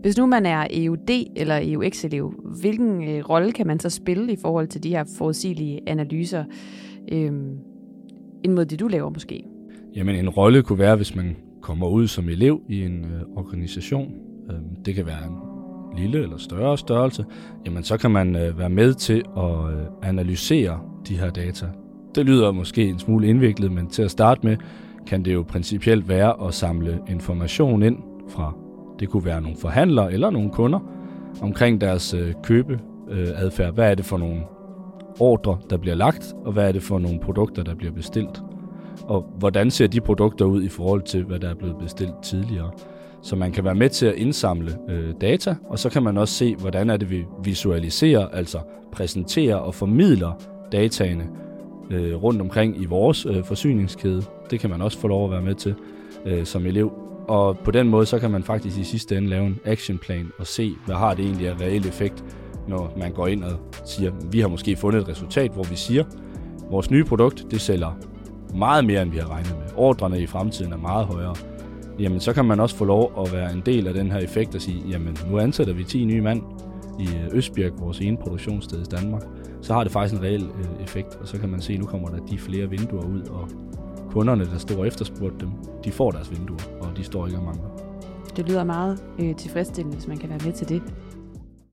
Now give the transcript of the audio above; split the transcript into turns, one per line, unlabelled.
Hvis nu man er EUD eller EUX-elev, hvilken øh, rolle kan man så spille i forhold til de her forudsigelige analyser, øh, ind mod det, du laver måske?
Jamen en rolle kunne være, hvis man kommer ud som elev i en øh, organisation. Øh, det kan være en lille eller større størrelse. Jamen så kan man øh, være med til at øh, analysere de her data. Det lyder måske en smule indviklet, men til at starte med kan det jo principielt være at samle information ind fra, det kunne være nogle forhandlere eller nogle kunder, omkring deres øh, købeadfærd. Hvad er det for nogle ordre, der bliver lagt, og hvad er det for nogle produkter, der bliver bestilt? Og hvordan ser de produkter ud i forhold til, hvad der er blevet bestilt tidligere? Så man kan være med til at indsamle øh, data, og så kan man også se, hvordan er det, vi visualiserer, altså præsenterer og formidler dataene øh, rundt omkring i vores øh, forsyningskæde. Det kan man også få lov at være med til øh, som elev. Og på den måde, så kan man faktisk i sidste ende lave en actionplan og se, hvad har det egentlig af reel effekt, når man går ind og siger, vi har måske fundet et resultat, hvor vi siger, vores nye produkt, det sælger meget mere, end vi har regnet med. Ordrene i fremtiden er meget højere. Jamen, så kan man også få lov at være en del af den her effekt og sige, jamen, nu ansætter vi 10 nye mand i øh, Østbjerg, vores ene produktionssted i Danmark. Så har det faktisk en reel øh, effekt, og så kan man se, at nu kommer der de flere vinduer ud, og kunderne, der står og efterspurgte dem, de får deres vinduer, historikere mangler.
Det lyder meget øh, tilfredsstillende, hvis man kan være med til det.